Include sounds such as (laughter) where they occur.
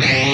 Hey! (laughs)